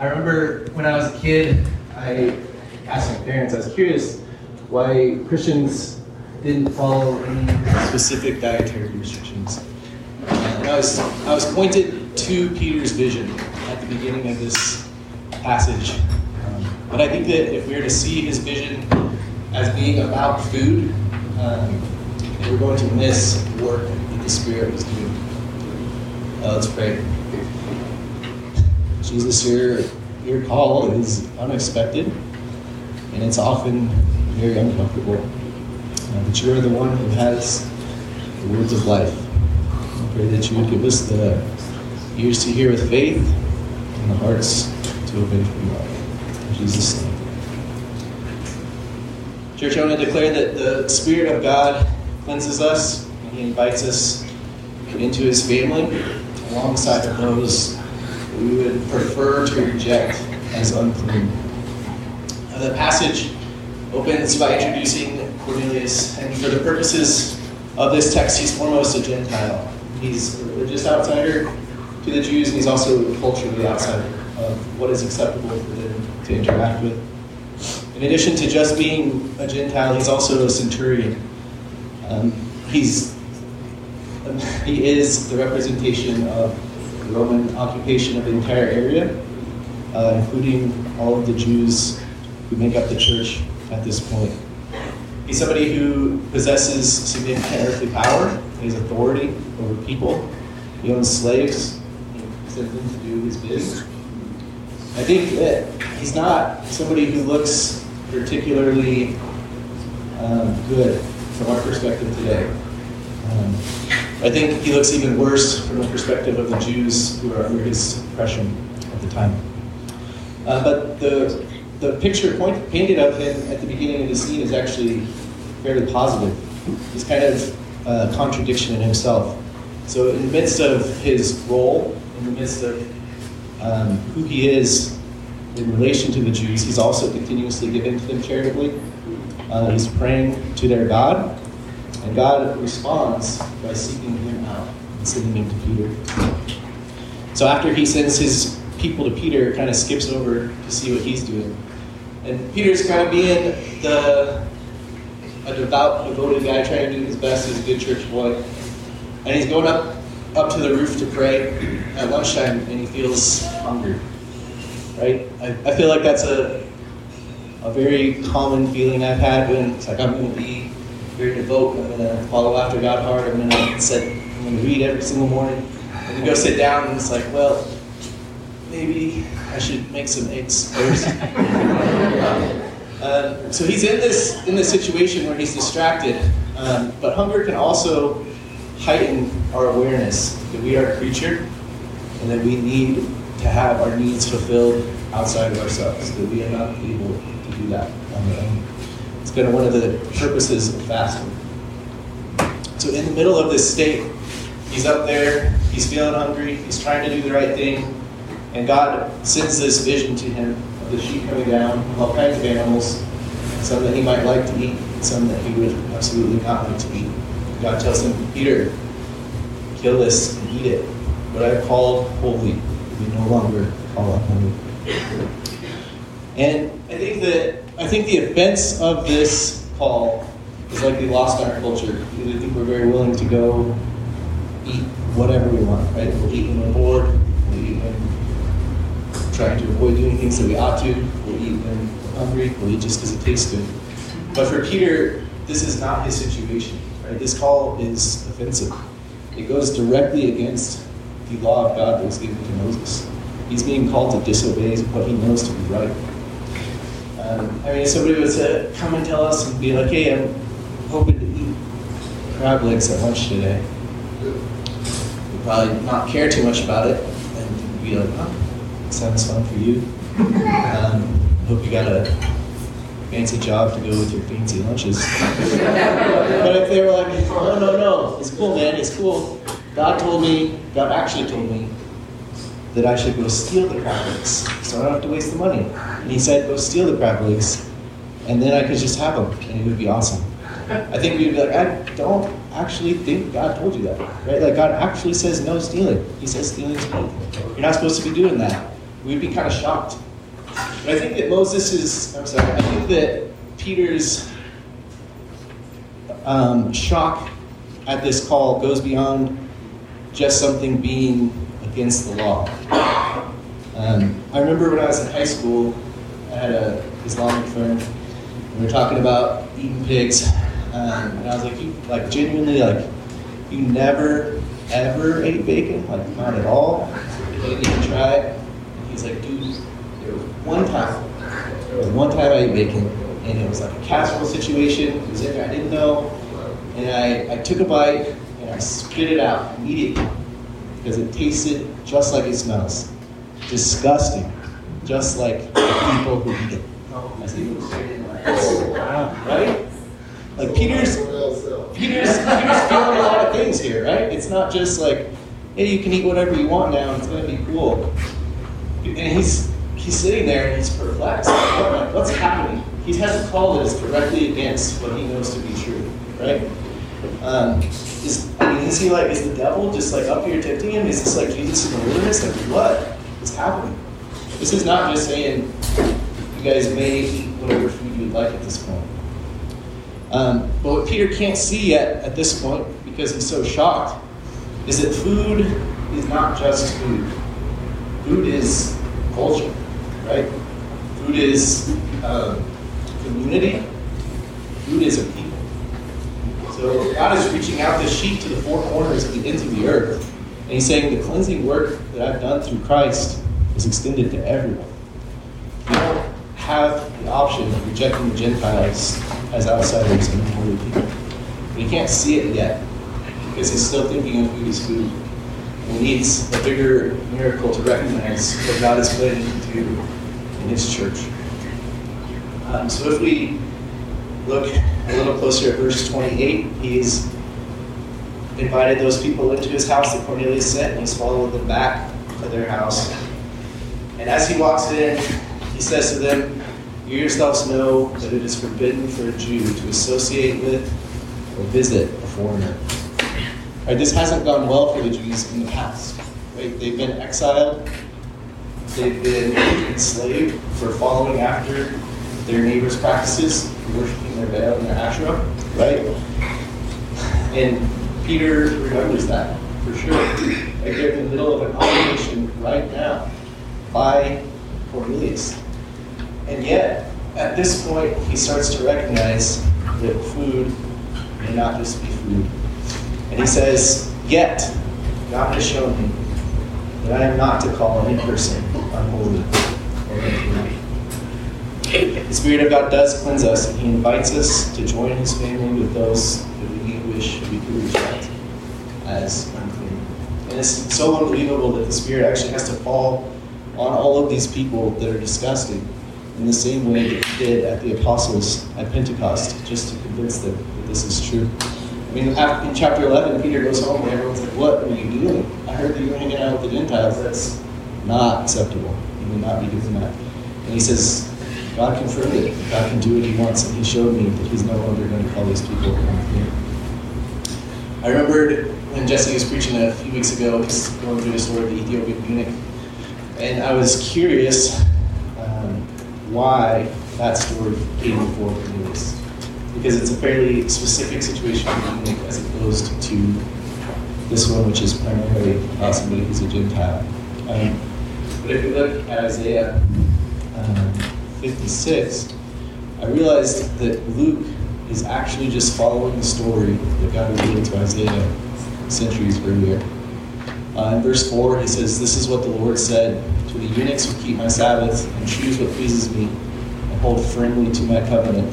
I remember when I was a kid, I asked my parents, I was curious why Christians didn't follow any specific dietary restrictions. And I was, I was pointed to Peter's vision at the beginning of this passage. Um, but I think that if we are to see his vision as being about food, um, we're going to miss the work that the Spirit was doing. Uh, let's pray. Jesus, your, your call is unexpected, and it's often very uncomfortable. Uh, but you are the one who has the words of life. I pray that you would give us the ears to hear with faith and the hearts to obey from love. In Jesus' name. Church, I want to declare that the Spirit of God cleanses us and He invites us into His family alongside of those we would prefer to reject as unclean. The passage opens by introducing Cornelius, and for the purposes of this text, he's foremost a Gentile. He's a religious outsider to the Jews, and he's also culturally outsider of what is acceptable for them to interact with. In addition to just being a Gentile, he's also a centurion. Um, he's he is the representation of Roman occupation of the entire area, uh, including all of the Jews who make up the church at this point. He's somebody who possesses significant earthly power, he has authority over people, he owns slaves, he sends them to do his bidding. I think that he's not somebody who looks particularly um, good from our perspective today. Um, I think he looks even worse from the perspective of the Jews who are under his oppression at the time. Uh, but the, the picture point, painted of him at the beginning of the scene is actually fairly positive. He's kind of a contradiction in himself. So, in the midst of his role, in the midst of um, who he is in relation to the Jews, he's also continuously giving to them charitably. Uh, he's praying to their God, and God responds by seeking him out and sending him to Peter. So after he sends his people to Peter, kind of skips over to see what he's doing. And Peter's kind of being the a devout, devoted guy trying to do his best as a good church boy. And he's going up up to the roof to pray at lunchtime and he feels hungry. Right? I, I feel like that's a a very common feeling I've had when it's like I'm gonna be very devout. I'm going to follow after God hard. I'm going to sit, I'm going to read every single morning. And then go sit down and it's like, well, maybe I should make some eggs first. um, so he's in this in this situation where he's distracted. Um, but hunger can also heighten our awareness that we are a creature and that we need to have our needs fulfilled outside of ourselves, that we are not able to do that on our own. It's of one of the purposes of fasting. So, in the middle of this state, he's up there, he's feeling hungry, he's trying to do the right thing, and God sends this vision to him of the sheep coming down, all kinds of animals, some that he might like to eat, some that he would absolutely not like to eat. God tells him, Peter, kill this and eat it. What I've called holy, we no longer call unholy. And I think that I think the offense of this call is likely lost our culture because I think we're very willing to go eat whatever we want, right? We'll eat when we're bored, we'll eat when trying to avoid doing things that we ought to, we'll eat when we're hungry, we'll eat just because it tastes good. But for Peter, this is not his situation, right? This call is offensive. It goes directly against the law of God that was given to Moses. He's being called to disobey what he knows to be right. Um, I mean, if somebody was to come and tell us and be like, hey, I'm hoping to eat crab legs at lunch today, we'd probably not care too much about it and be like, oh, sounds fun for you. Um, hope you got a fancy job to go with your fancy lunches. but if they were like, no, no, no, it's cool, man, it's cool. God told me, God actually told me that I should go steal the crab legs so I don't have to waste the money. And he said, go steal the crab legs, and then I could just have them, and it would be awesome. I think we'd be like, I don't actually think God told you that, right? Like God actually says no stealing. He says stealing is evil. You're not supposed to be doing that. we'd be kind of shocked. But I think that Moses is, I'm sorry, I think that Peter's um, shock at this call goes beyond just something being against the law. Um, I remember when I was in high school, I had a Islamic friend, and we were talking about eating pigs, um, and I was like, you, like genuinely, like, you never ever ate bacon, like not at all. You didn't even try it. And he's like, dude, there was one time, there was one time I ate bacon, and it was like a casserole situation. It was in there, I didn't know, and I, I took a bite and I spit it out immediately because it tasted just like it smells. Disgusting. Just like the people who eat it. See Right? Like Peter's Peter's Peter's feeling a lot of things here, right? It's not just like, hey, you can eat whatever you want now, it's gonna be cool. And he's he's sitting there and he's perplexed. Like, what's happening? He has a call that is directly against what he knows to be true, right? Um, is I mean, is he like is the devil just like up here tempting him? Is this like Jesus in the wilderness? Like what is happening? This is not just saying you guys may eat whatever food you would like at this point. Um, but what Peter can't see yet at this point, because he's so shocked, is that food is not just food. Food is culture, right? Food is uh, community. Food is a people. So God is reaching out this sheet to the four corners of the ends of the earth. And he's saying the cleansing work that I've done through Christ is extended to everyone. You don't have the option of rejecting the Gentiles as outsiders and unholy people. He can't see it yet because he's still thinking of food as food. He needs a bigger miracle to recognize what God is planning to do in his church. Um, so if we look a little closer at verse 28, he's invited those people into his house that Cornelius sent, and he's followed them back to their house. And as he walks in, he says to them, You yourselves know that it is forbidden for a Jew to associate with or visit a foreigner. Right, this hasn't gone well for the Jews in the past. Right? They've been exiled, they've been enslaved for following after their neighbors' practices, worshiping their Baal and their Asherah, right? And Peter remembers that for sure. Right there in the middle of an obligation right now by Cornelius. And yet, at this point, he starts to recognize that food may not just be food. And he says, Yet, God has shown me that I am not to call any person unholy or unclean. The Spirit of God does cleanse us, and He invites us to join His family with those that we wish we could reject as unclean. And it's so unbelievable that the Spirit actually has to fall on all of these people that are disgusting in the same way that He did at the apostles at Pentecost, just to convince them that this is true. I mean, in chapter 11, Peter goes home and everyone's like, What are you doing? I heard that you were hanging out with the Gentiles. That's not acceptable. You would not be doing that. And he says, God confirmed it. God can do what He wants, and He showed me that He's no longer going to call these people. I remembered when Jesse was preaching a few weeks ago, just going through the story of the Ethiopian eunuch, and I was curious um, why that story came before Cornelius. Because it's a fairly specific situation the as opposed to this one, which is primarily uh, somebody who's a Gentile. Um, but if we look at Isaiah um, 56, I realized that Luke is actually just following the story that God revealed to Isaiah centuries earlier. Uh, in verse 4, he says, This is what the Lord said to the eunuchs who keep my Sabbaths and choose what pleases me and hold firmly to my covenant.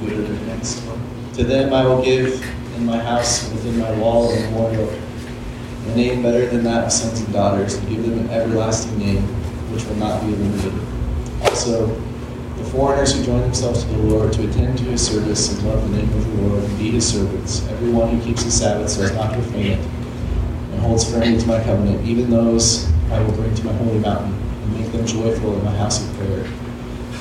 Go to the next one. To them I will give in my house within my wall a memorial, a name better than that of sons and daughters, and give them an everlasting name which will not be eliminated. Also, the foreigners who join themselves to the Lord to attend to his service and love the name of the Lord and be his servants, everyone who keeps the Sabbath so as not to profane it, holds firmly to my covenant, even those I will bring to my holy mountain, and make them joyful in my house of prayer.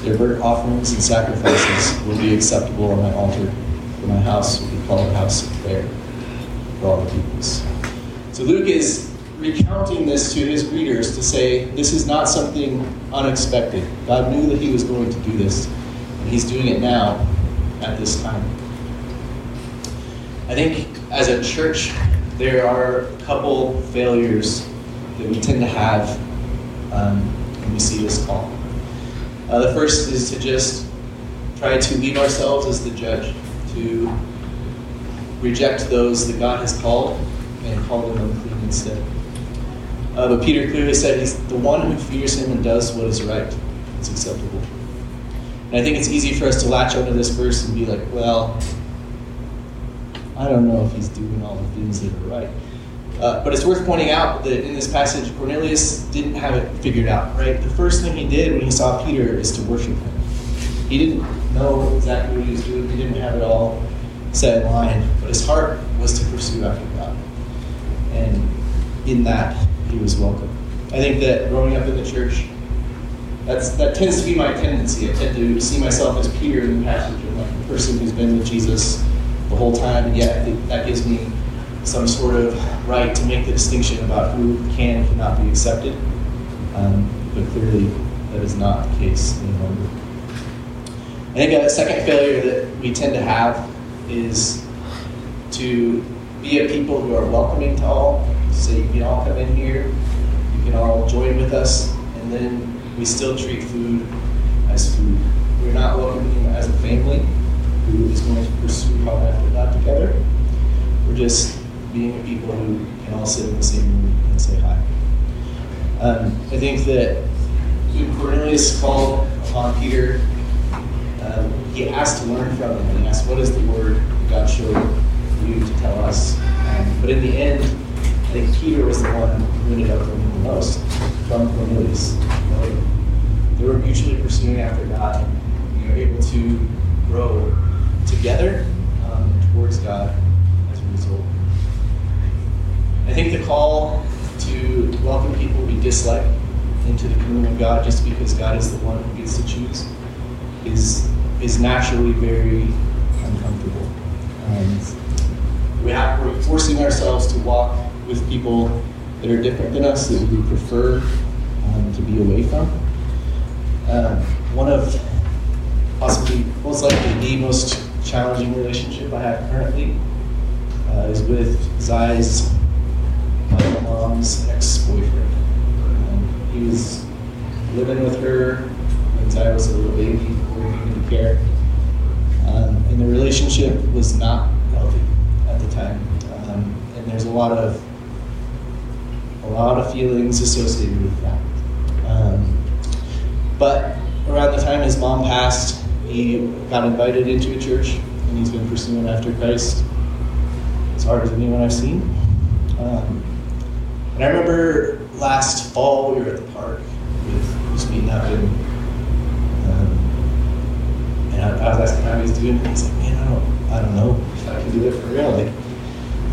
Their burnt offerings and sacrifices will be acceptable on my altar, for my house will be called a house of prayer for all the peoples. So Luke is recounting this to his readers to say this is not something unexpected. God knew that he was going to do this, and he's doing it now at this time. I think as a church, there are a couple failures that we tend to have um, when we see this call. Uh, the first is to just try to leave ourselves as the judge, to reject those that God has called and call them unclean instead. Uh, but Peter clearly said he's the one who fears him and does what is right. It's acceptable. And I think it's easy for us to latch onto this verse and be like, well, I don't know if he's doing all the things that are right. Uh, but it's worth pointing out that in this passage, Cornelius didn't have it figured out, right? The first thing he did when he saw Peter is to worship him. He didn't know exactly what he was doing, he didn't have it all set in line, but his heart was to pursue after God. And in that, he was welcome. I think that growing up in the church, that's, that tends to be my tendency. I tend to see myself as Peter in the passage, of like the person who's been with Jesus the whole time, and yet that gives me some sort of right to make the distinction about who can and cannot be accepted. Um, but clearly, that is not the case any longer. I think a second failure that we tend to have is to be a people who are welcoming to all. Say, you can all come in here, you can all join with us, and then we still treat food as food. We're not welcoming as a family who is going to pursue God after God together. We're just being a people who can all sit in the same room and say hi. Um, I think that when Cornelius called upon Peter, um, he asked to learn from him. He asked, What is the word God showed you to tell us? Um, but in the end, I think Peter was the one who ended up learning the most from Cornelius. You know, they were mutually pursuing after God. You were able to grow together call to welcome people we dislike into the kingdom of God just because God is the one who gets to choose is is naturally very uncomfortable. Um, we have, we're forcing ourselves to walk with people that are different than us that we prefer um, to be away from. Uh, one of possibly most likely the most challenging relationship I have currently uh, is with Zai's mom's ex-boyfriend. Um, he was living with her when Zai was a little baby came into care. Um, and the relationship was not healthy at the time. Um, and there's a lot of a lot of feelings associated with that. Um, but around the time his mom passed, he got invited into a church and he's been pursuing after Christ as hard as anyone I've seen. Um, and I remember last fall we were at the park with meeting up and um, and I, I, was asking how he was doing and he's like, man, I don't I don't know if I can do it for real. Like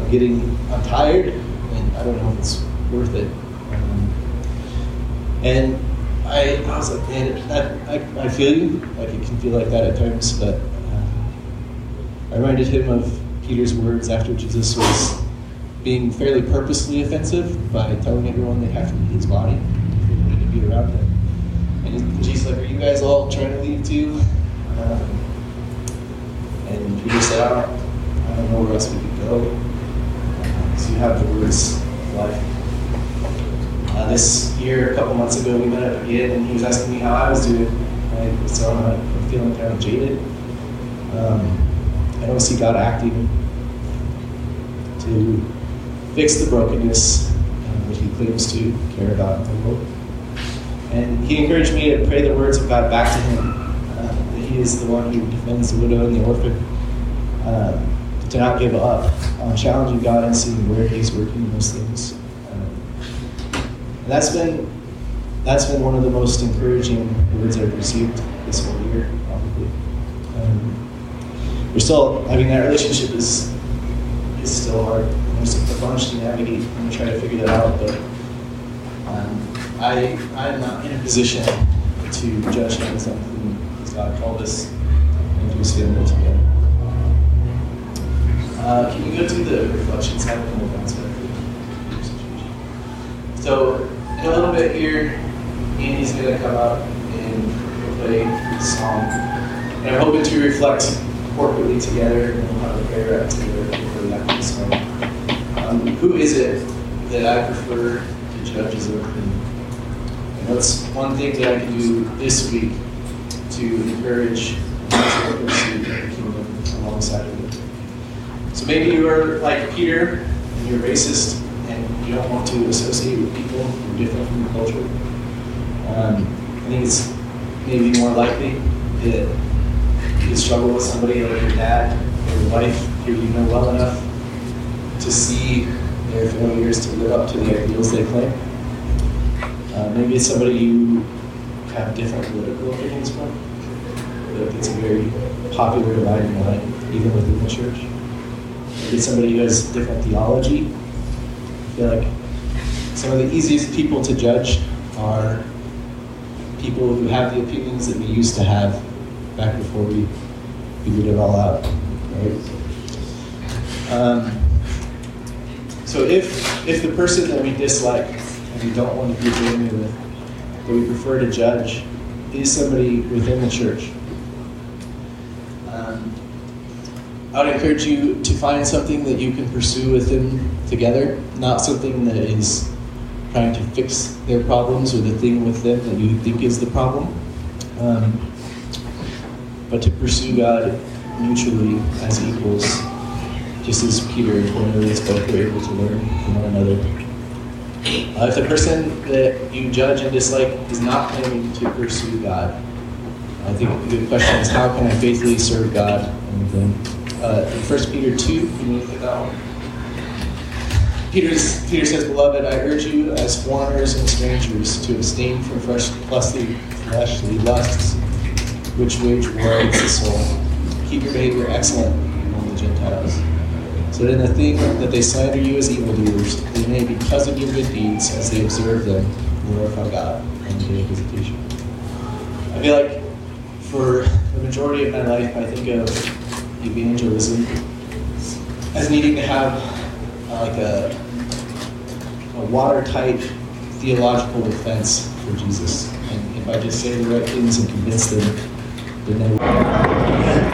I'm getting I'm tired and I don't know if it's worth it. Um, and I, I was like, man, that, I, I feel you. Like it can feel like that at times, but uh, I reminded him of Peter's words after Jesus was being fairly purposely offensive by telling everyone they have to leave his body if they wanted to be around him. And Jesus like, are you guys all trying to leave too? Um, and Peter said, I don't, I don't know where else we could go. Uh, so you have the words of life. Uh, this year, a couple months ago, we met up again, and he was asking me how I was doing. Right? So I'm feeling kind of jaded. Um, I don't see God acting to fix the brokenness that He claims to care about the world. And He encouraged me to pray the words of God back to Him. Uh, that He is the one who defends the widow and the orphan. Uh, to not give up on challenging God and seeing where He's working in those things. And that's been that's been one of the most encouraging words I've received this whole year, probably. Um, we're still, I mean, that relationship is is still hard. There's a bunch to navigate. I'm gonna try to figure that out, but um, I I'm not in a position to judge him as as God called us into His family together. Uh, can you go to the reflection side and we'll bounce back? So in a little bit here, Andy's going to come up and play a song. And I'm hoping to reflect corporately together and we'll have a prayer out together we have song. Um, who is it that I prefer to judge as a opinion? And that's one thing that I can do this week to encourage to pursue the kingdom alongside of it. So maybe you are like Peter and you're racist and you don't want to associate with people who are different from your culture. Um, I think it's maybe more likely that you struggle with somebody like your dad or your wife who you know well enough to see their failures to live up to the ideals they claim. Uh, maybe it's somebody you have different political opinions from. Like it's a very popular dividing line, even within the church. Maybe somebody who has different theology. I feel like some of the easiest people to judge are people who have the opinions that we used to have back before we figured it all out. Right? Um, so if if the person that we dislike and we don't want to be family with, that we prefer to judge, is somebody within the church, um, I would encourage you to find something that you can pursue with them together, not something that is trying to fix their problems or the thing with them that you think is the problem, um, but to pursue God mutually as equals, just as Peter and Cornelius both were able to learn from one another. Uh, if the person that you judge and dislike is not claiming to pursue God, I think the question is how can I faithfully serve God and them? Uh, in 1 Peter 2, you to look at that one. Peter's, Peter says, Beloved, I urge you as foreigners and strangers to abstain from fleshly, fleshly lusts, which wage war against the soul. Keep your behavior excellent among the Gentiles, so that the thing that they slander you as evildoers, they may, because of your good deeds, as they observe them, glorify God on the day of visitation. I feel like for the majority of my life, I think of evangelism as needing to have uh, like a, a watertight theological defense for Jesus. And if I just say the right things and convince them, then they will.